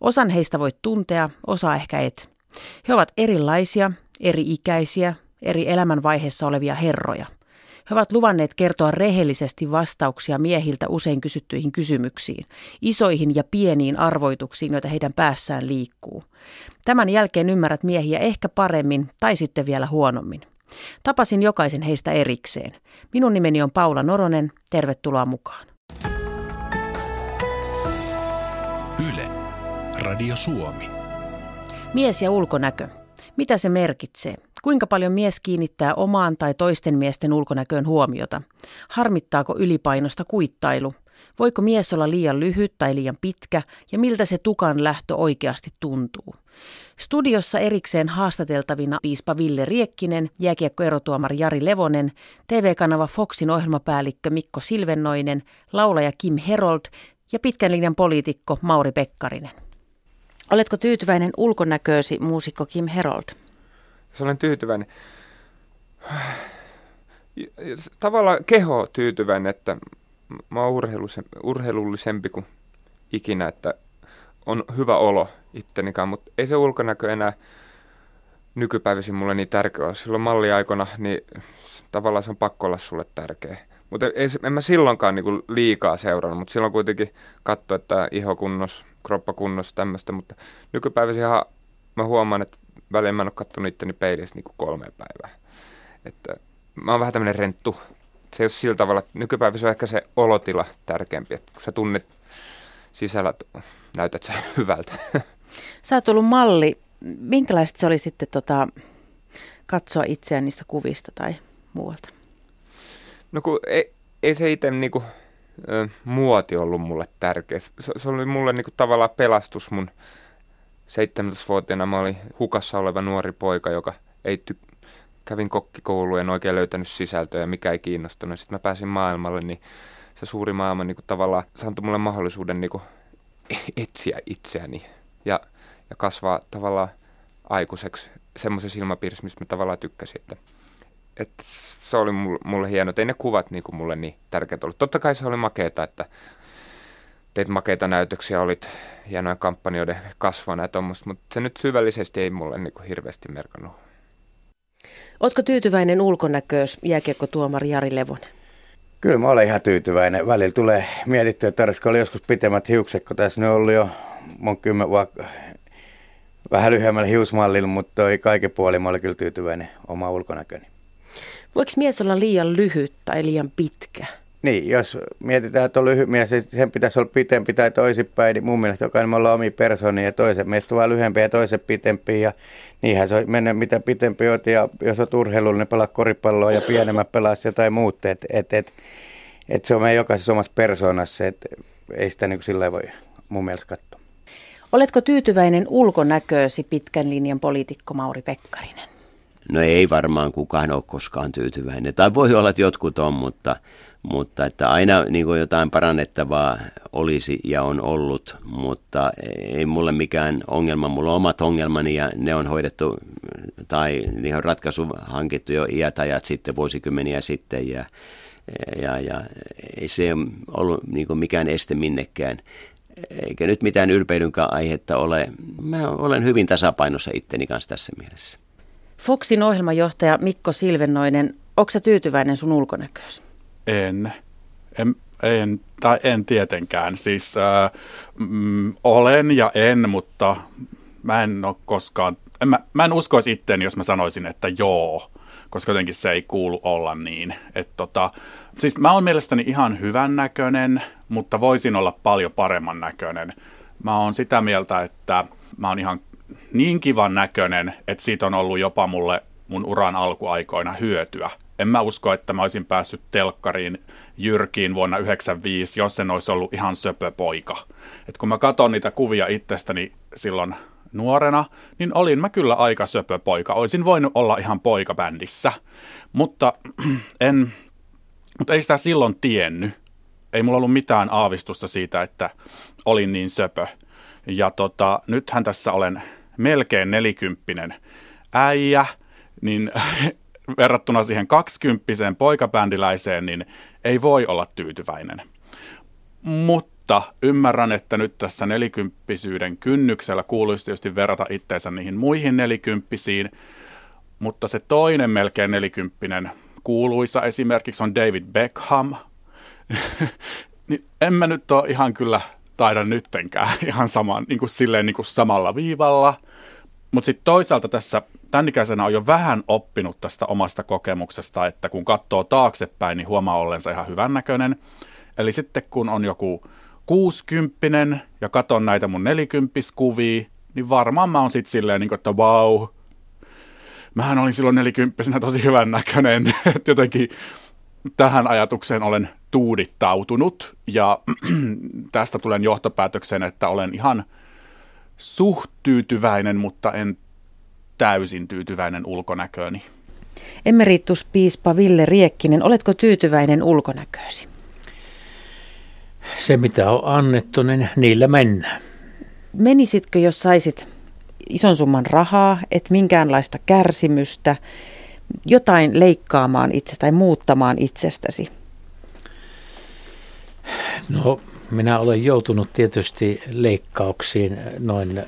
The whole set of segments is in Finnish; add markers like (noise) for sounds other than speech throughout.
Osan heistä voit tuntea, osa ehkä et. He ovat erilaisia, eri-ikäisiä, eri elämänvaiheessa olevia herroja. He ovat luvanneet kertoa rehellisesti vastauksia miehiltä usein kysyttyihin kysymyksiin, isoihin ja pieniin arvoituksiin, joita heidän päässään liikkuu. Tämän jälkeen ymmärrät miehiä ehkä paremmin tai sitten vielä huonommin. Tapasin jokaisen heistä erikseen. Minun nimeni on Paula Noronen. Tervetuloa mukaan. Radio Suomi. Mies ja ulkonäkö. Mitä se merkitsee? Kuinka paljon mies kiinnittää omaan tai toisten miesten ulkonäköön huomiota? Harmittaako ylipainosta kuittailu? Voiko mies olla liian lyhyt tai liian pitkä ja miltä se tukan lähtö oikeasti tuntuu? Studiossa erikseen haastateltavina piispa Ville Riekkinen, jääkiekkoerotuomari Jari Levonen, TV-kanava Foxin ohjelmapäällikkö Mikko Silvennoinen, laulaja Kim Herold ja pitkän linjan poliitikko Mauri Pekkarinen. Oletko tyytyväinen ulkonäköösi muusikko Kim Herold? Se olen tyytyväinen. Tavallaan keho tyytyväinen, että mä oon urheilullisempi kuin ikinä, että on hyvä olo ittenikaan, mutta ei se ulkonäkö enää nykypäivisin mulle niin tärkeä ole. Silloin malliaikona, niin tavallaan se on pakko olla sulle tärkeä. Mutta en mä silloinkaan niinku liikaa seurannut, mutta silloin kuitenkin katsoa, että iho kunnos, kroppa kunnos, tämmöistä. Mutta nykypäivisin mä huomaan, että väliin mä en ole katsonut itteni peilissä niinku kolme päivää. Että mä oon vähän tämmöinen renttu. Se ei ole sillä tavalla, että nykypäivisin on ehkä se olotila tärkeämpi, että kun sä tunnet sisällä, näytät sä (laughs) hyvältä. Sä oot ollut malli. Minkälaista se oli sitten tota, katsoa itseään niistä kuvista tai muualta? No kun ei, ei se itse niinku, muoti ollut mulle tärkeä. Se, se oli mulle niinku tavallaan pelastus mun 17-vuotiaana. Mä olin hukassa oleva nuori poika, joka ei ty- kävin kokkikouluun en oikein löytänyt sisältöä ja mikä ei kiinnostunut. Sitten mä pääsin maailmalle, niin se suuri maailma niin kuin tavallaan se antoi mulle mahdollisuuden niin kuin etsiä itseäni ja, ja kasvaa tavallaan aikuiseksi semmoisessa ilmapiirissä, mistä mä tavallaan tykkäsin. Että, että se oli mulle, mulle hieno. Ei ne kuvat niin kuin mulle niin tärkeät ollut. Totta kai se oli makeeta, että teit makeita näytöksiä, olit hienoja kampanjoiden kasvana ja tuommoista, mutta se nyt syvällisesti ei mulle niin kuin hirveästi merkannut. Oletko tyytyväinen ulkonäköös jääkiekkotuomari Jari Levonen? Kyllä mä olen ihan tyytyväinen. Välillä tulee mietittyä, että tarvitsisiko olla joskus pitemmät hiukset, kun tässä ne on ollut jo mun kymmen vähän lyhyemmällä hiusmallilla, mutta toi kaiken puolin mä olen kyllä tyytyväinen oma ulkonäköni. Voiko mies olla liian lyhyt tai liian pitkä? Niin, jos mietitään, että on lyhyt mies, sen pitäisi olla pitempi tai toisinpäin, niin mun mielestä jokainen me ollaan omia persoonia ja toisen mielestä vaan lyhempi ja toisen pitempi. Ja niinhän se on mennä mitä pitempi oot ja jos olet urheilulla, niin pelaa koripalloa ja pienemmät pelaa jotain muuta. Et, et, et, et se on meidän jokaisessa omassa persoonassa, että ei sitä niin sillä voi mun mielestä katsoa. Oletko tyytyväinen ulkonäköösi pitkän linjan poliitikko Mauri Pekkarinen? No ei varmaan kukaan ole koskaan tyytyväinen. Tai voi olla, että jotkut on, mutta, mutta että aina niin kuin jotain parannettavaa olisi ja on ollut, mutta ei mulle mikään ongelma. Mulla on omat ongelmani ja ne on hoidettu tai niihin on ratkaisu hankittu jo iät ajat sitten, vuosikymmeniä sitten ja, ja, ja ei se ollut niin kuin mikään este minnekään. Eikä nyt mitään ylpeilynkään aihetta ole. Mä olen hyvin tasapainossa itteni kanssa tässä mielessä. Foxin ohjelmajohtaja Mikko Silvennoinen, onko tyytyväinen sun ulkonäköösi? En. En, en, tai en tietenkään. Siis äh, mm, olen ja en, mutta mä en ole koskaan, en, mä, mä en uskoisi itteen, jos mä sanoisin, että joo, koska jotenkin se ei kuulu olla niin. Et tota, siis mä oon mielestäni ihan hyvän näköinen, mutta voisin olla paljon paremman näköinen. Mä oon sitä mieltä, että mä oon ihan niin kivan näköinen, että siitä on ollut jopa mulle mun uran alkuaikoina hyötyä En mä usko, että mä olisin päässyt telkkariin Jyrkiin vuonna 1995, jos en olisi ollut ihan söpöpoika. Et kun mä katson niitä kuvia itsestäni silloin nuorena, niin olin mä kyllä aika söpöpoika. Olisin voinut olla ihan poikabändissä, mutta (clears throat) en, mutta ei sitä silloin tiennyt. Ei mulla ollut mitään aavistusta siitä, että olin niin söpö. Ja tota, nythän tässä olen melkein nelikymppinen äijä, niin (laughs) verrattuna siihen kaksikymppiseen poikabändiläiseen, niin ei voi olla tyytyväinen. Mutta ymmärrän, että nyt tässä nelikymppisyyden kynnyksellä kuuluisi tietysti verrata itseensä niihin muihin nelikymppisiin, mutta se toinen melkein nelikymppinen kuuluisa esimerkiksi on David Beckham. (laughs) niin en mä nyt ole ihan kyllä taida nyttenkään (laughs) ihan saman, niin kuin silleen niin kuin samalla viivalla. Mutta sitten toisaalta tässä tämän ikäisenä on jo vähän oppinut tästä omasta kokemuksesta, että kun katsoo taaksepäin, niin huomaa ollensa ihan hyvännäköinen. Eli sitten kun on joku kuusikymppinen ja katon näitä mun nelikymppiskuvia, niin varmaan mä oon sitten silleen, niin kuin, että wow, mähän olin silloin nelikymppisenä tosi hyvän näköinen, (laughs) että jotenkin tähän ajatukseen olen tuudittautunut ja (clears throat) tästä tulen johtopäätökseen, että olen ihan suht tyytyväinen, mutta en täysin tyytyväinen ulkonäkööni. Emerituspiispa Ville Riekkinen, oletko tyytyväinen ulkonäköösi? Se mitä on annettu, niin niillä mennään. Menisitkö, jos saisit ison summan rahaa, et minkäänlaista kärsimystä, jotain leikkaamaan itsestä tai muuttamaan itsestäsi? No, minä olen joutunut tietysti leikkauksiin noin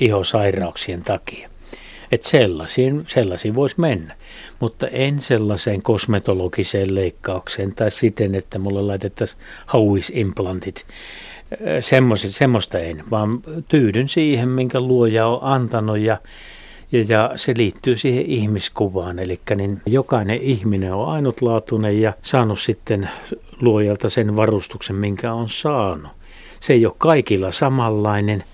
ihosairauksien takia. Että sellaisiin, sellaisiin voisi mennä, mutta en sellaiseen kosmetologiseen leikkaukseen tai siten, että mulle laitettaisiin hauisimplantit. Semmoista, semmoista en, vaan tyydyn siihen, minkä luoja on antanut ja, ja, ja se liittyy siihen ihmiskuvaan. Eli niin jokainen ihminen on ainutlaatuinen ja saanut sitten luojalta sen varustuksen, minkä on saanut. Se ei ole kaikilla samanlainen –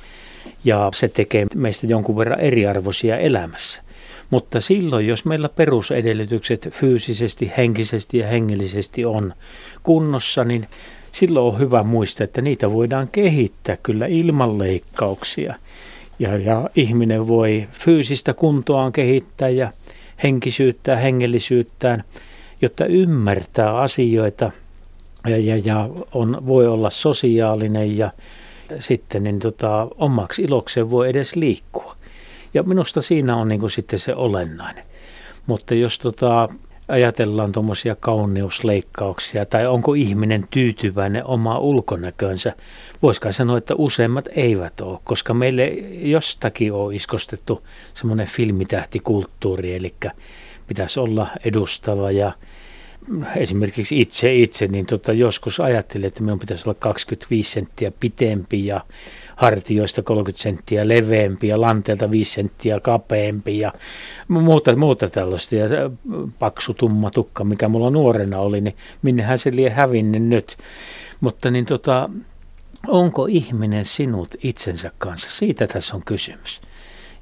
ja se tekee meistä jonkun verran eriarvoisia elämässä. Mutta silloin, jos meillä perusedellytykset fyysisesti, henkisesti ja hengellisesti on kunnossa, niin silloin on hyvä muistaa, että niitä voidaan kehittää kyllä ilman leikkauksia. Ja, ja ihminen voi fyysistä kuntoaan kehittää ja henkisyyttään, hengellisyyttään, jotta ymmärtää asioita ja, ja, on, voi olla sosiaalinen ja sitten niin tota, omaksi ilokseen voi edes liikkua. Ja minusta siinä on niin kuin sitten se olennainen. Mutta jos tota, ajatellaan tuommoisia kauneusleikkauksia, tai onko ihminen tyytyväinen oma ulkonäkönsä, voisikaan sanoa, että useimmat eivät ole, koska meille jostakin on iskostettu semmoinen filmitähtikulttuuri, eli pitäisi olla edustava ja esimerkiksi itse itse, niin tota, joskus ajattelin, että minun pitäisi olla 25 senttiä pitempi ja hartioista 30 senttiä leveämpi ja lanteelta 5 senttiä kapeampi ja muuta, muuta tällaista. Ja paksu tumma tukka, mikä mulla nuorena oli, niin minnehän se lie hävinnyt nyt. Mutta niin tota, onko ihminen sinut itsensä kanssa? Siitä tässä on kysymys.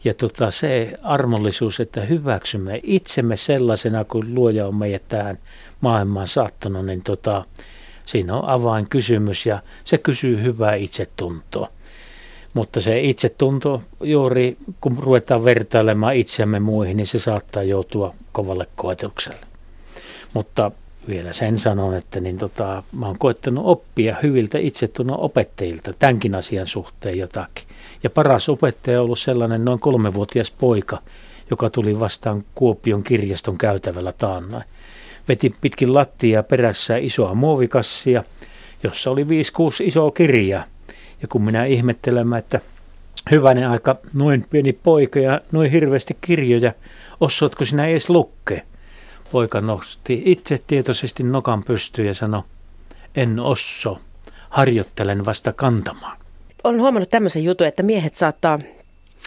Ja tota, se armollisuus, että hyväksymme itsemme sellaisena kuin luoja on meidät tähän maailmaan saattanut, niin tota, siinä on avainkysymys ja se kysyy hyvää itsetuntoa. Mutta se itsetunto juuri, kun ruvetaan vertailemaan itseämme muihin, niin se saattaa joutua kovalle koetukselle. Mutta vielä sen sanon, että niin tota, mä oon koettanut oppia hyviltä itsetunnon opettajilta tämänkin asian suhteen jotakin. Ja paras opettaja on ollut sellainen noin kolmevuotias poika, joka tuli vastaan Kuopion kirjaston käytävällä taannoin. Veti pitkin lattia perässä isoa muovikassia, jossa oli 5-6 isoa kirjaa. Ja kun minä ihmettelemään, että hyvänen aika, noin pieni poika ja noin hirveästi kirjoja, osaatko sinä edes lukkea? Poika nosti itse tietoisesti nokan pystyyn ja sanoi, en osso, harjoittelen vasta kantamaan olen huomannut tämmöisen jutun, että miehet saattaa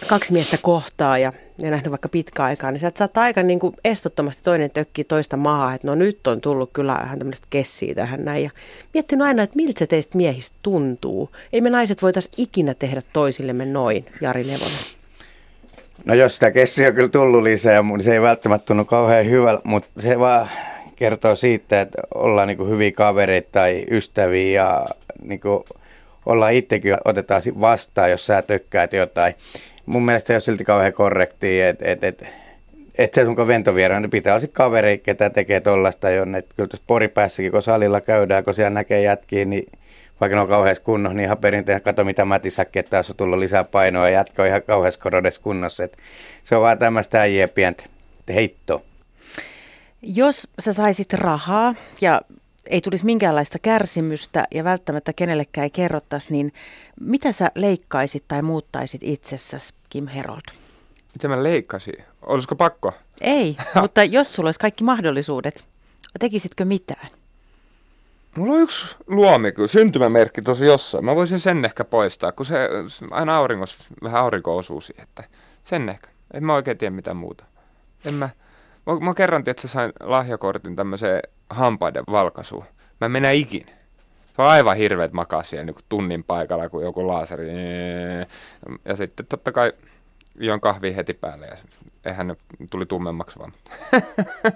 kaksi miestä kohtaa ja, ja nähnyt vaikka pitkä aikaa, niin sieltä saattaa aika niin kuin estottomasti toinen tökki toista maahan, että no nyt on tullut kyllä vähän tämmöistä kessiä tähän näin. Ja miettinyt aina, että miltä se teistä miehistä tuntuu. Ei me naiset voitaisiin ikinä tehdä toisillemme noin, Jari Levonen. No jos sitä kessiä on kyllä tullut lisää, niin se ei välttämättä tunnu kauhean hyvältä, mutta se vaan kertoo siitä, että ollaan niin hyviä kavereita tai ystäviä ja niin kuin ollaan itsekin otetaan vastaan, jos sä tökkäät jotain. Mun mielestä ei ole silti kauhean korrektia, että et, et, et se sun ventovieraan, niin pitää olla kaveri, ketä tekee tollasta jonne. Kyllä tuossa poripäässäkin, kun salilla käydään, kun siellä näkee jätkiä, niin vaikka ne on kauheassa kunnossa, niin ihan perinteinen, kato mitä Mätisäkki, että taas on tullut lisää painoa ja jatko ihan kauheassa korodessa kunnossa. Et se on vaan tämmöistä äijää pientä heittoa. Jos sä saisit rahaa ja ei tulisi minkäänlaista kärsimystä ja välttämättä kenellekään ei kerrottaisi, niin mitä sä leikkaisit tai muuttaisit itsessäsi, Kim Herold? Mitä mä leikkasin? Olisiko pakko? Ei, (laughs) mutta jos sulla olisi kaikki mahdollisuudet, tekisitkö mitään? Mulla on yksi luomi kyllä, syntymämerkki tosi jossain. Mä voisin sen ehkä poistaa, kun se aina auringossa vähän aurinko osuu siihen, että sen ehkä. En mä oikein tiedä mitään muuta. En mä, mä, mä kerran, että sä sain lahjakortin tämmöiseen hampaiden valkaisuun. Mä en mennä ikinä. Se on aivan hirveet makaa siellä niin tunnin paikalla, kun joku laaseri. Ja sitten totta kai juon kahvia heti päälle ja eihän ne tuli tummemmaksi vaan.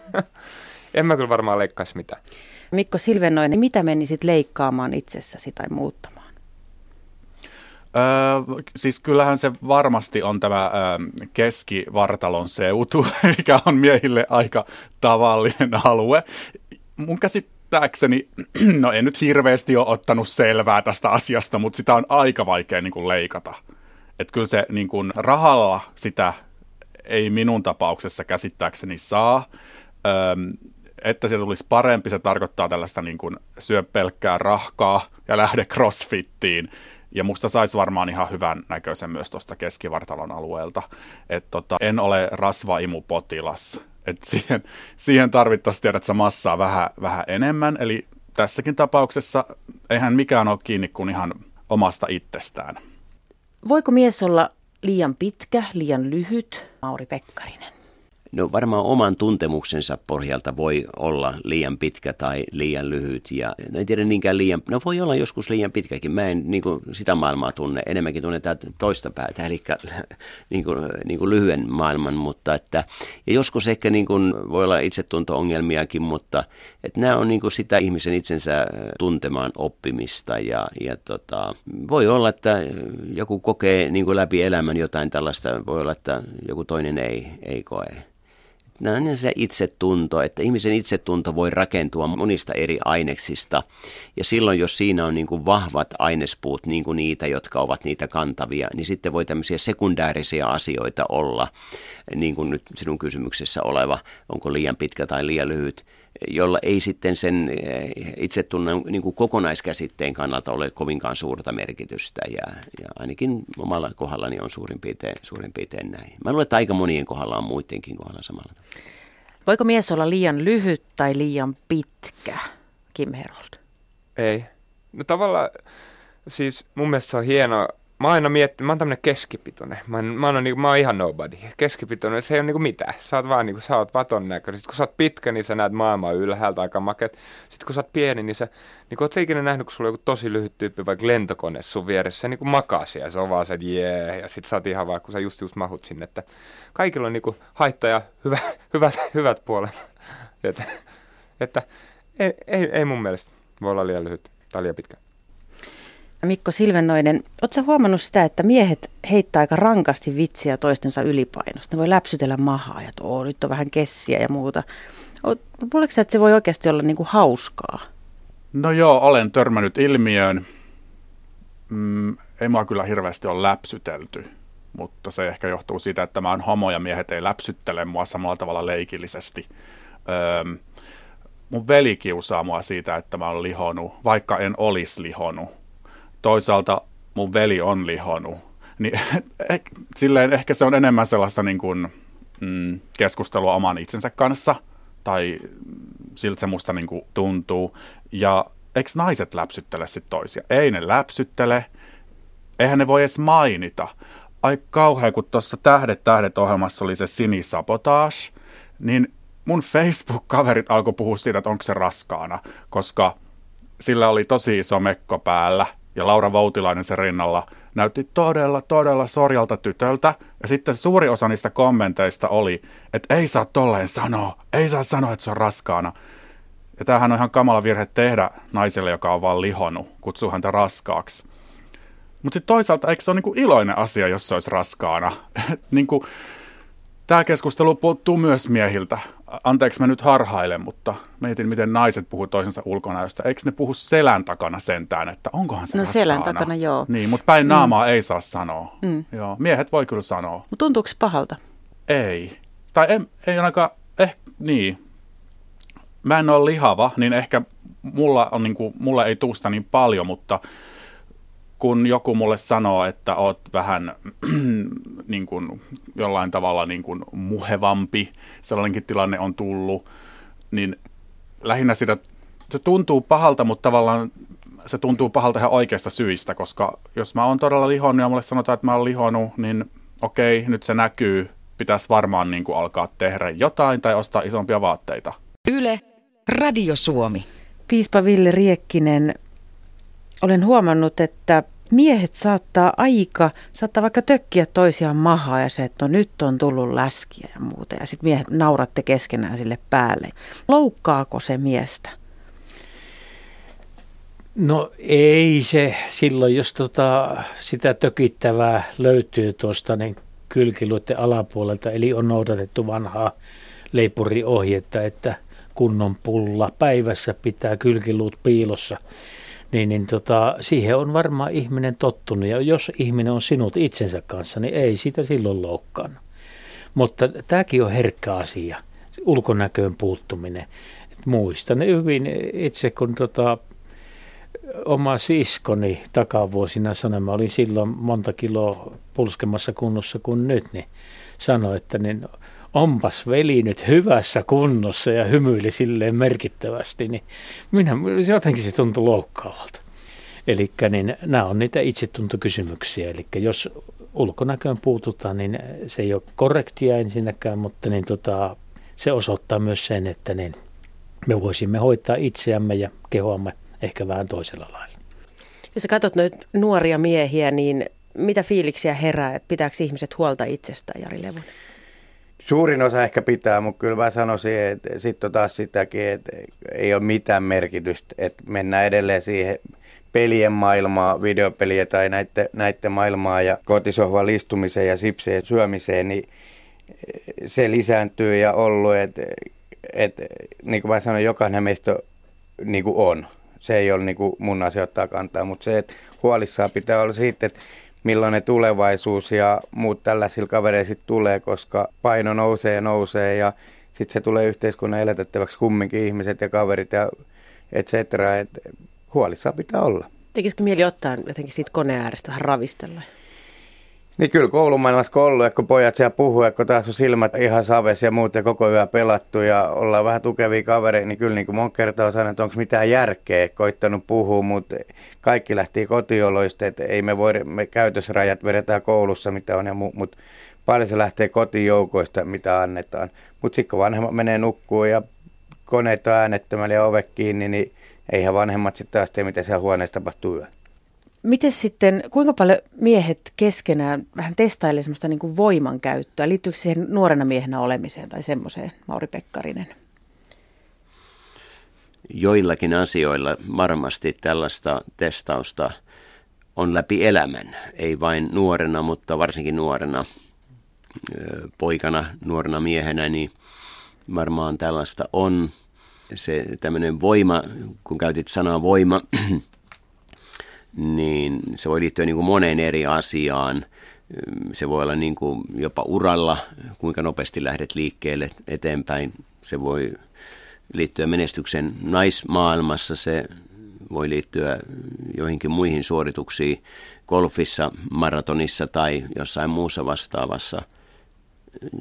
(laughs) en mä kyllä varmaan leikkaisi mitään. Mikko Silvennoinen, mitä menisit leikkaamaan itsessäsi tai muuttamaan? Öö, siis kyllähän se varmasti on tämä öö, keskivartalon seutu, (laughs) mikä on miehille aika tavallinen alue. Mun käsittääkseni, (clears throat) no en nyt hirveästi ole ottanut selvää tästä asiasta, mutta sitä on aika vaikea niin kuin leikata. Että kyllä se niin kuin, rahalla sitä ei minun tapauksessa käsittääkseni saa. Öö, että se tulisi parempi, se tarkoittaa tällaista niin kuin syö pelkkää rahkaa ja lähde crossfittiin. Ja musta saisi varmaan ihan hyvän näköisen myös tuosta keskivartalon alueelta. Et tota, en ole rasvaimupotilas. Et siihen, siihen tarvittaisiin tiedä, että se massaa vähän, vähän enemmän. Eli tässäkin tapauksessa eihän mikään ole kiinni kuin ihan omasta itsestään. Voiko mies olla liian pitkä, liian lyhyt? Mauri Pekkarinen. No varmaan oman tuntemuksensa pohjalta voi olla liian pitkä tai liian lyhyt ja no en tiedä niinkään liian, no voi olla joskus liian pitkäkin. Mä en niin kuin, sitä maailmaa tunne, enemmänkin tunne tätä toista päätä, eli niin kuin, (laughs) niin kuin lyhyen maailman, mutta että, ja joskus ehkä niin kuin, voi olla itsetunto-ongelmiakin, mutta että nämä on niin kuin sitä ihmisen itsensä tuntemaan oppimista ja, ja tota, voi olla, että joku kokee niin kuin läpi elämän jotain tällaista, voi olla, että joku toinen ei, ei koe nämä on se itsetunto, että ihmisen itsetunto voi rakentua monista eri aineksista. Ja silloin, jos siinä on niin kuin vahvat ainespuut, niin kuin niitä, jotka ovat niitä kantavia, niin sitten voi tämmöisiä sekundäärisiä asioita olla, niin kuin nyt sinun kysymyksessä oleva, onko liian pitkä tai liian lyhyt, jolla ei sitten sen eh, itsetunnon niin kuin kokonaiskäsitteen kannalta ole kovinkaan suurta merkitystä. Ja, ja ainakin omalla kohdallani on suurin piirtein, suurin piirtein näin. Mä luulen, että aika monien kohdalla on muidenkin kohdalla samalla. Voiko mies olla liian lyhyt tai liian pitkä, Kim Herold? Ei. No tavallaan, siis mun mielestä se on hienoa mä oon aina miettinyt, mä oon tämmönen keskipitoinen. Mä oon, mä oon, niinku, mä oon ihan nobody. Keskipitoinen, se ei ole niinku mitään. Sä oot vaan niinku, sä oot vaton näköinen. Sitten kun sä oot pitkä, niin sä näet maailmaa ylhäältä aika maket. Sitten kun sä oot pieni, niin sä, niinku, oot sä ikinä nähnyt, kun sulla on joku tosi lyhyt tyyppi, vaikka lentokone sun vieressä, se niinku makaa siellä. Se on vaan se, jee, yeah. ja sit sä oot ihan vaan, kun sä just just mahut sinne. Että kaikilla on niinku haitta ja hyvä, (laughs) hyvät, hyvät puolet. (laughs) että, että ei, ei, ei mun mielestä voi olla liian lyhyt tai liian pitkä. Mikko Silvennoinen, oletko huomannut sitä, että miehet heittää aika rankasti vitsiä toistensa ylipainosta? Ne voi läpsytellä mahaa ja tuo nyt on vähän kessiä ja muuta. Luuletko että se voi oikeasti olla niin kuin hauskaa? No joo, olen törmännyt ilmiöön. Mm, ei mua kyllä hirveästi ole läpsytelty, mutta se ehkä johtuu siitä, että mä oon homo ja miehet ei läpsyttele mua samalla tavalla leikillisesti. Öö, mun veli kiusaa mua siitä, että mä oon lihonut, vaikka en olisi lihonut toisaalta mun veli on lihonut. Niin, (laughs) eh, silleen ehkä se on enemmän sellaista niin kuin, mm, keskustelua oman itsensä kanssa, tai siltä se musta niin kuin tuntuu. Ja eikö naiset läpsyttele sitten toisia? Ei ne läpsyttele, eihän ne voi edes mainita. Ai kauhea, kun tuossa Tähdet tähdet ohjelmassa oli se Sini Sabotage, niin mun Facebook-kaverit alkoi puhua siitä, että onko se raskaana, koska sillä oli tosi iso mekko päällä – ja Laura Voutilainen sen rinnalla näytti todella, todella sorjalta tytöltä. Ja sitten suuri osa niistä kommenteista oli, että ei saa tolleen sanoa, ei saa sanoa, että se on raskaana. Ja tämähän on ihan kamala virhe tehdä naiselle, joka on vaan lihonut, kutsuu häntä raskaaksi. Mutta sitten toisaalta, eikö se ole niinku iloinen asia, jos se olisi raskaana? (laughs) niinku, Tämä keskustelu puuttuu myös miehiltä. Anteeksi, mä nyt harhailen, mutta mietin, miten naiset puhuu toisensa ulkonäöstä. Eikö ne puhu selän takana sentään, että onkohan se No raskaana? selän takana, joo. Niin, mutta päin naamaa ei saa sanoa. Mm. Joo, miehet voi kyllä sanoa. Mutta tuntuuko se pahalta? Ei. Tai ei, ei ainakaan, eh, niin. Mä en ole lihava, niin ehkä mulla, on, niin kuin, mulla ei tuusta niin paljon, mutta kun joku mulle sanoo, että oot vähän (clears throat) niin kuin, jollain tavalla niin kuin muhevampi, sellainenkin tilanne on tullut, niin lähinnä sitä, se tuntuu pahalta, mutta tavallaan se tuntuu pahalta ihan oikeasta syistä, koska jos mä oon todella lihonnut ja mulle sanotaan, että mä oon lihonnut, niin okei, nyt se näkyy, pitäisi varmaan niin kuin alkaa tehdä jotain tai ostaa isompia vaatteita. Yle, Radio Suomi. Piispa Ville Riekkinen, olen huomannut, että miehet saattaa aika, saattaa vaikka tökkiä toisiaan mahaa ja se, että no nyt on tullut läskiä ja muuta. Ja sitten miehet nauratte keskenään sille päälle. Loukkaako se miestä? No ei se silloin, jos tota, sitä tökittävää löytyy tuosta niin kylkiluiden alapuolelta, eli on noudatettu vanhaa leipuriohjetta, että kunnon pulla päivässä pitää kylkiluut piilossa, niin, niin tota, siihen on varmaan ihminen tottunut. Ja jos ihminen on sinut itsensä kanssa, niin ei sitä silloin loukkaan. Mutta tämäkin on herkkä asia, ulkonäköön puuttuminen. Et muistan hyvin itse, kun tota, oma siskoni takavuosina sanoi, mä olin silloin monta kiloa pulskemmassa kunnossa kuin nyt, niin sanoi, että niin onpas veli nyt hyvässä kunnossa ja hymyili silleen merkittävästi, niin minä, jotenkin se tuntui loukkaavalta. Eli niin, nämä on niitä itsetuntokysymyksiä, eli jos ulkonäköön puututaan, niin se ei ole korrektia ensinnäkään, mutta niin tota, se osoittaa myös sen, että niin me voisimme hoitaa itseämme ja kehoamme ehkä vähän toisella lailla. Jos sä katsot noita nuoria miehiä, niin mitä fiiliksiä herää, että pitääkö ihmiset huolta itsestään, Jari Levonen? Suurin osa ehkä pitää, mutta kyllä mä sanoisin, että sitten taas sitäkin, että ei ole mitään merkitystä, että mennään edelleen siihen pelien maailmaa, videopeliä tai näiden, näiden maailmaa ja kotisohvan istumiseen ja sipseen syömiseen, niin se lisääntyy ja ollut, että, että niin kuin mä sanoin, jokainen meistä niin kuin on. Se ei ole niin kuin mun asia ottaa kantaa, mutta se, että huolissaan pitää olla siitä, että millainen tulevaisuus ja muut tällaisilla kavereilla sitten tulee, koska paino nousee ja nousee ja sitten se tulee yhteiskunnan elätettäväksi kumminkin ihmiset ja kaverit ja et cetera, että huolissaan pitää olla. Tekisikö mieli ottaa jotenkin siitä koneen äärestä vähän ravistella? Niin kyllä koulumaailmassa kun kun pojat siellä puhuu, kun taas on silmät ihan saves ja muut ja koko yö pelattu ja ollaan vähän tukevia kavereita, niin kyllä niin kuin monta kertaa on sanonut, että onko mitään järkeä koittanut puhua, mutta kaikki lähti kotioloista, että ei me voi, me käytösrajat vedetään koulussa mitä on ja muu, mutta paljon se lähtee kotijoukoista, mitä annetaan. Mutta sitten kun vanhemmat menee nukkuun ja koneet on äänettömällä ja ove kiinni, niin eihän vanhemmat sitten taas tee, mitä siellä huoneessa tapahtuu yön. Miten sitten, kuinka paljon miehet keskenään vähän testailee semmoista niin kuin voimankäyttöä? Liittyykö siihen nuorena miehenä olemiseen tai semmoiseen, Mauri Pekkarinen? Joillakin asioilla varmasti tällaista testausta on läpi elämän. Ei vain nuorena, mutta varsinkin nuorena poikana, nuorena miehenä, niin varmaan tällaista on. Se tämmöinen voima, kun käytit sanaa voima, (clears throat) niin se voi liittyä niin kuin moneen eri asiaan. Se voi olla niin kuin jopa uralla, kuinka nopeasti lähdet liikkeelle eteenpäin. Se voi liittyä menestyksen naismaailmassa, se voi liittyä joihinkin muihin suorituksiin golfissa, maratonissa tai jossain muussa vastaavassa.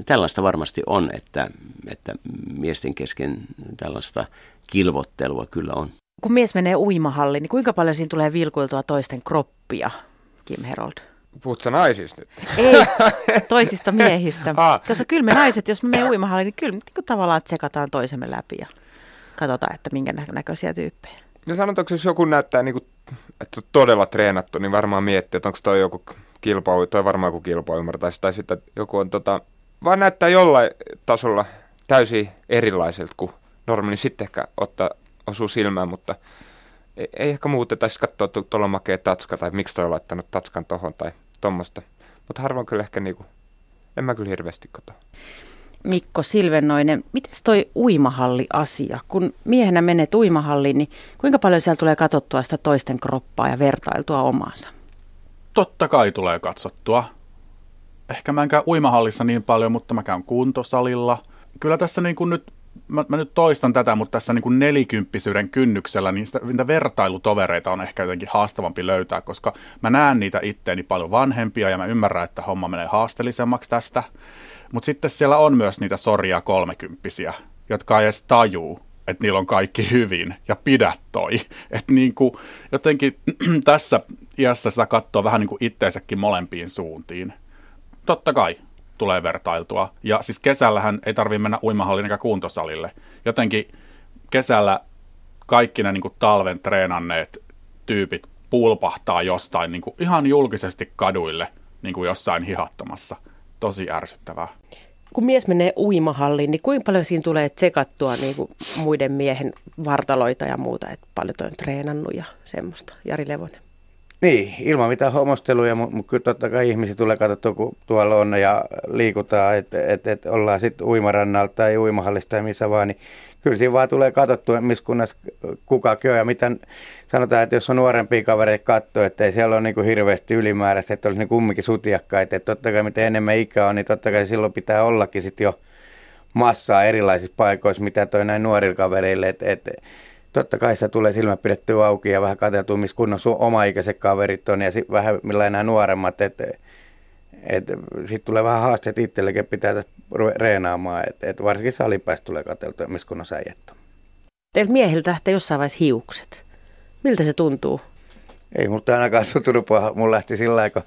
Tällaista varmasti on, että, että miesten kesken tällaista kilvottelua kyllä on kun mies menee uimahalliin, niin kuinka paljon siinä tulee vilkuiltua toisten kroppia, Kim Herold? Puhutko naisista nyt? Ei, (laughs) toisista miehistä. ah. Koska kyllä me naiset, jos me menee uimahalliin, niin kyllä niin tavallaan tsekataan toisemme läpi ja katsotaan, että minkä näköisiä tyyppejä. No sanotaanko, jos joku näyttää, niin kuin, että on todella treenattu, niin varmaan miettii, että onko toi joku kilpailu, toi varmaan joku kilpailu, tai, tai sitten joku on tota, vaan näyttää jollain tasolla täysin erilaiselta kuin normi, niin sitten ehkä ottaa osuu silmään, mutta ei, ei ehkä muuten, tai katsoa, että tuolla on makea tatska, tai miksi toi on laittanut tatskan tohon, tai tuommoista. Mutta harvoin kyllä ehkä niinku, en mä kyllä hirveästi kato. Mikko Silvennoinen, miten toi uimahalli-asia? Kun miehenä menet uimahalliin, niin kuinka paljon siellä tulee katsottua sitä toisten kroppaa ja vertailtua omaansa? Totta kai tulee katsottua. Ehkä mä en käy uimahallissa niin paljon, mutta mä käyn kuntosalilla. Kyllä tässä niin kuin nyt, mä, mä nyt toistan tätä, mutta tässä niin kuin nelikymppisyyden kynnyksellä, niin sitä, niitä vertailutovereita on ehkä jotenkin haastavampi löytää, koska mä näen niitä itteeni paljon vanhempia ja mä ymmärrän, että homma menee haasteellisemmaksi tästä. Mutta sitten siellä on myös niitä soria kolmekymppisiä, jotka ei edes tajuu, että niillä on kaikki hyvin ja pidä toi. (laughs) Että niin kuin, jotenkin (clears throat) tässä iässä sitä katsoo vähän niin kuin itteensäkin molempiin suuntiin. Totta kai tulee vertailtua. Ja siis kesällähän ei tarvitse mennä uimahallin eikä kuntosalille. Jotenkin kesällä kaikki ne niin kuin talven treenanneet tyypit pulpahtaa jostain niin kuin ihan julkisesti kaduille niin kuin jossain hihattomassa. Tosi ärsyttävää kun mies menee uimahalliin, niin kuinka paljon siinä tulee tsekattua niin kuin muiden miehen vartaloita ja muuta, että paljon on treenannut ja semmoista. Jari Levonen. Niin, ilman mitään homosteluja, mutta mut kyllä totta kai ihmisiä tulee katsottua, kun tuolla on ja liikutaan, että et, et ollaan sitten uimarannalta tai uimahallista tai missä vaan, niin kyllä siinä vaan tulee katsottua, missä kunnassa kukakin on ja mitä sanotaan, että jos on nuorempia kavereita katsoa, että ei siellä ole niin kuin hirveästi ylimääräistä, että olisi niin kumminkin sutiakkaita, että totta kai mitä enemmän ikää on, niin totta kai silloin pitää ollakin sitten jo massaa erilaisissa paikoissa, mitä toi näin nuorilla kavereille, että, että totta kai se tulee silmä pidettyä auki ja vähän katseltua, missä kunnon oma ikäiset kaverit on ja sitten vähän millä nämä nuoremmat, että et, sitten tulee vähän haasteet itsellekin, pitää reenaamaan, että et varsinkin salipäästä tulee katseltua, missä kunnossa äijät on. Teiltä miehiltä lähtee jossain vaiheessa hiukset. Miltä se tuntuu? Ei mutta ainakaan sutunut paha. Mun lähti sillä kun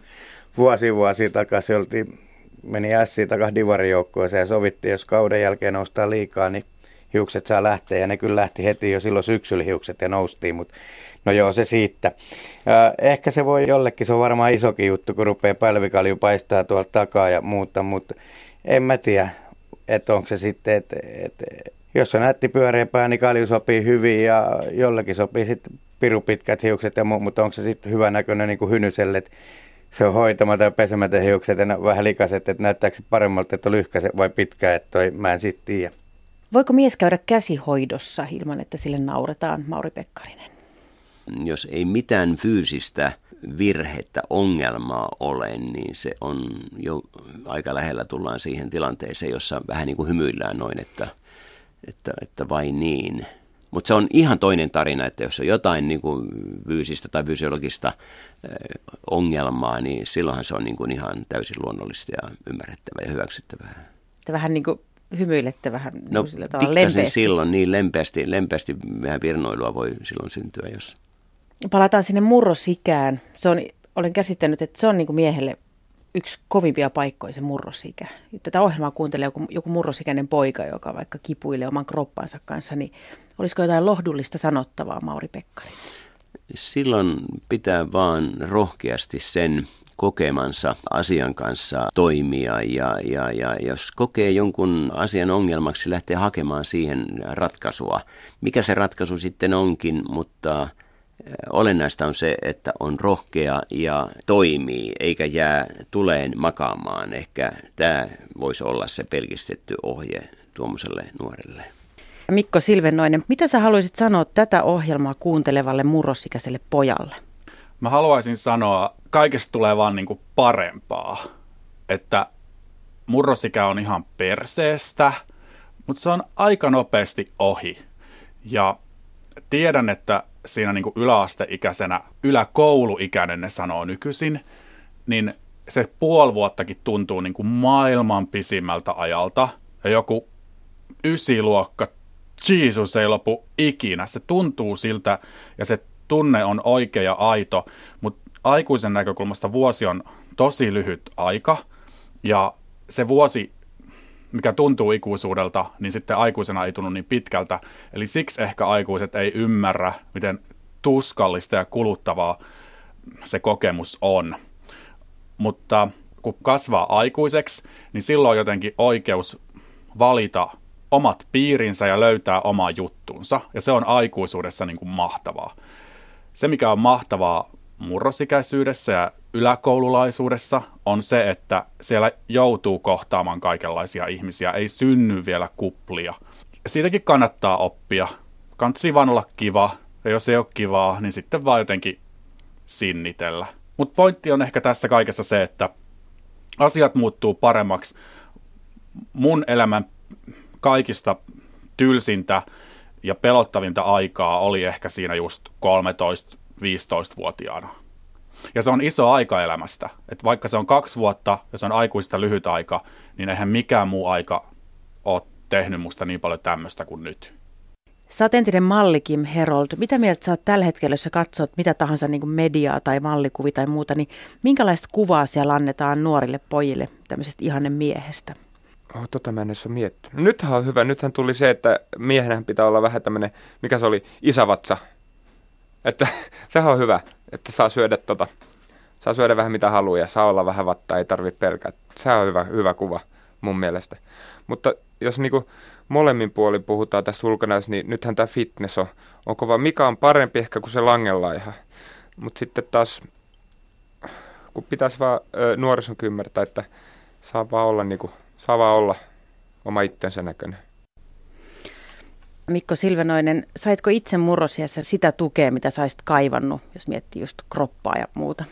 vuosi vuosi takaisin oltiin, meni S takaisin divarijoukkoon ja sovittiin, jos kauden jälkeen noustaan liikaa, niin hiukset saa lähteä ja ne kyllä lähti heti jo silloin syksyllä hiukset ja noustiin, mutta no joo se siitä. Ehkä se voi jollekin, se on varmaan isokin juttu, kun rupeaa pälvikalju paistaa tuolta takaa ja muuta, mutta en mä tiedä, että onko se sitten, että, että jos on nätti pyöreä pää, niin kalju sopii hyvin ja jollekin sopii sitten piru pitkät hiukset ja muu, mutta onko se sitten hyvä näköinen niin kuin hynyselle, että se on hoitamaton ja pesemätön hiukset ja vähän likaset, että näyttääkö se paremmalta, että on lyhkäiset vai pitkä, että toi, mä en sitten tiedä. Voiko mies käydä käsihoidossa ilman, että sille nauretaan, Mauri Pekkarinen? Jos ei mitään fyysistä virhettä, ongelmaa ole, niin se on jo aika lähellä tullaan siihen tilanteeseen, jossa vähän niin kuin hymyillään noin, että, että, että vain niin. Mutta se on ihan toinen tarina, että jos on jotain niin kuin fyysistä tai fysiologista ongelmaa, niin silloinhan se on niin kuin ihan täysin luonnollista ja ymmärrettävää ja hyväksyttävää. Että vähän niin kuin hymyilette vähän no, niin sillä tavalla lempeästi. silloin niin lempeästi, lempeästi vähän virnoilua voi silloin syntyä, jos... Palataan sinne murrosikään. Se on, olen käsittänyt, että se on niin kuin miehelle yksi kovimpia paikkoja se murrosikä. Tätä ohjelmaa kuuntelee joku, joku murrosikäinen poika, joka vaikka kipuilee oman kroppansa kanssa, niin olisiko jotain lohdullista sanottavaa, Mauri Pekkari? Silloin pitää vaan rohkeasti sen kokemansa asian kanssa toimia ja, ja, ja jos kokee jonkun asian ongelmaksi, lähtee hakemaan siihen ratkaisua. Mikä se ratkaisu sitten onkin, mutta olennaista on se, että on rohkea ja toimii, eikä jää tuleen makaamaan. Ehkä tämä voisi olla se pelkistetty ohje tuommoiselle nuorelle. Mikko Silvennoinen, mitä sä haluaisit sanoa tätä ohjelmaa kuuntelevalle murrosikäiselle pojalle? Mä haluaisin sanoa, kaikesta tulee vaan niin kuin parempaa. Että murrosikä on ihan perseestä, mutta se on aika nopeasti ohi. Ja tiedän, että siinä niin kuin yläasteikäisenä, yläkouluikäinen ne sanoo nykyisin, niin se puoli vuottakin tuntuu niin kuin maailman pisimmältä ajalta. Ja joku ysiluokka, Jeesus ei lopu ikinä. Se tuntuu siltä ja se tunne on oikea ja aito, mutta aikuisen näkökulmasta vuosi on tosi lyhyt aika ja se vuosi, mikä tuntuu ikuisuudelta, niin sitten aikuisena ei tunnu niin pitkältä. Eli siksi ehkä aikuiset ei ymmärrä, miten tuskallista ja kuluttavaa se kokemus on. Mutta kun kasvaa aikuiseksi, niin silloin on jotenkin oikeus valita omat piirinsä ja löytää oma juttunsa. Ja se on aikuisuudessa niin kuin mahtavaa. Se, mikä on mahtavaa murrosikäisyydessä ja yläkoululaisuudessa, on se, että siellä joutuu kohtaamaan kaikenlaisia ihmisiä. Ei synny vielä kuplia. Siitäkin kannattaa oppia. Kansi vaan olla kiva. Ja jos ei ole kivaa, niin sitten vaan jotenkin sinnitellä. Mutta pointti on ehkä tässä kaikessa se, että asiat muuttuu paremmaksi. Mun elämän kaikista tylsintä ja pelottavinta aikaa oli ehkä siinä just 13-15-vuotiaana. Ja se on iso aika elämästä. Et vaikka se on kaksi vuotta ja se on aikuista lyhyt aika, niin eihän mikään muu aika ole tehnyt musta niin paljon tämmöistä kuin nyt. Sä oot entinen malli Kim Herold. Mitä mieltä sä oot tällä hetkellä, jos sä katsot mitä tahansa niin kuin mediaa tai mallikuvi tai muuta, niin minkälaista kuvaa siellä annetaan nuorille pojille tämmöisestä ihanne miehestä? Oh, tota mä en edes ole miettinyt. Nythän on hyvä. Nythän tuli se, että miehenhän pitää olla vähän tämmöinen, mikä se oli, isävatsa. Että (laughs) sehän on hyvä, että saa syödä tota, saa syödä vähän mitä haluaa ja saa olla vähän vattaa, ei tarvitse pelkää. Sehän on hyvä, hyvä kuva mun mielestä. Mutta jos niinku molemmin puolin puhutaan tästä ulkonäöstä, niin nythän tämä fitness on, on kova. Mikä on parempi ehkä kuin se langenlaiha. Mutta sitten taas, kun pitäisi vaan ö, nuorison ymmärtää, että saa vaan olla, niinku, saa vaan olla oma itsensä näköinen. Mikko Silvenoinen, saitko itse murrosiassa sitä tukea, mitä saisit kaivannut, jos miettii just kroppaa ja muuta?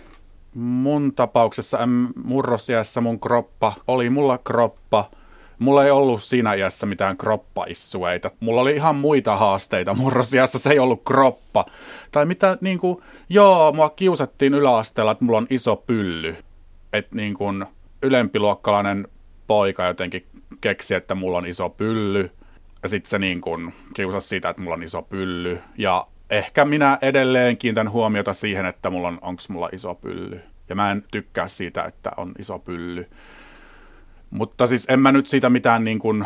Mun tapauksessa murrosiassa mun kroppa oli mulla kroppa – mulla ei ollut siinä iässä mitään kroppaissueita. Mulla oli ihan muita haasteita murrosiassa, se ei ollut kroppa. Tai mitä, niin kuin, joo, mua kiusattiin yläasteella, että mulla on iso pylly. Että niin kuin ylempiluokkalainen poika jotenkin keksi, että mulla on iso pylly. Ja sitten se niin kuin kiusasi siitä, että mulla on iso pylly. Ja ehkä minä edelleen kiinnitän huomiota siihen, että mulla on, onko mulla iso pylly. Ja mä en tykkää siitä, että on iso pylly. Mutta siis en mä nyt siitä mitään niin kuin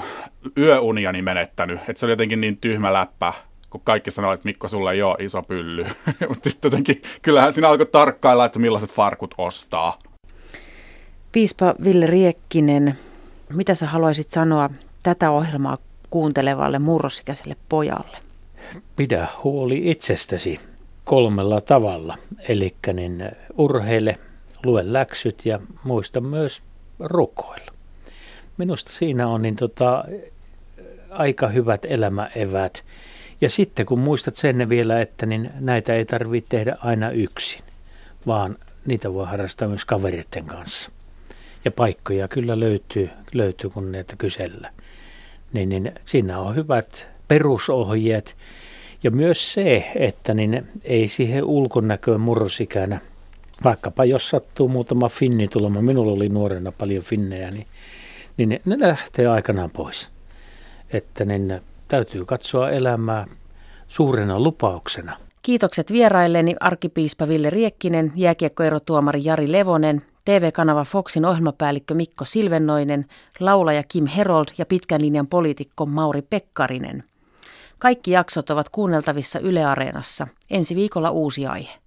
yöuniani menettänyt. Että se oli jotenkin niin tyhmä läppä, kun kaikki sanoi, että Mikko, sulla ei ole iso pylly. (laughs) Mutta sitten jotenkin, kyllähän siinä alkoi tarkkailla, että millaiset farkut ostaa. Piispa Ville Riekkinen, mitä sä haluaisit sanoa tätä ohjelmaa kuuntelevalle murrosikäiselle pojalle? Pidä huoli itsestäsi kolmella tavalla. Eli niin urheile, lue läksyt ja muista myös rukoilla minusta siinä on niin tota, aika hyvät elämäevät. Ja sitten kun muistat sen vielä, että niin näitä ei tarvitse tehdä aina yksin, vaan niitä voi harrastaa myös kavereiden kanssa. Ja paikkoja kyllä löytyy, löytyy kun näitä kysellä. Niin, niin siinä on hyvät perusohjeet. Ja myös se, että niin ei siihen ulkonäköön murrosikänä, vaikkapa jos sattuu muutama finni tulemaan, minulla oli nuorena paljon finnejä, niin niin ne, ne lähtee aikanaan pois. Että niin täytyy katsoa elämää suurena lupauksena. Kiitokset vierailleni arkipiispa Ville Riekkinen, jääkiekkoerotuomari Jari Levonen, TV-kanava Foxin ohjelmapäällikkö Mikko Silvennoinen, laulaja Kim Herold ja pitkän linjan poliitikko Mauri Pekkarinen. Kaikki jaksot ovat kuunneltavissa Yle Areenassa. Ensi viikolla uusi aihe.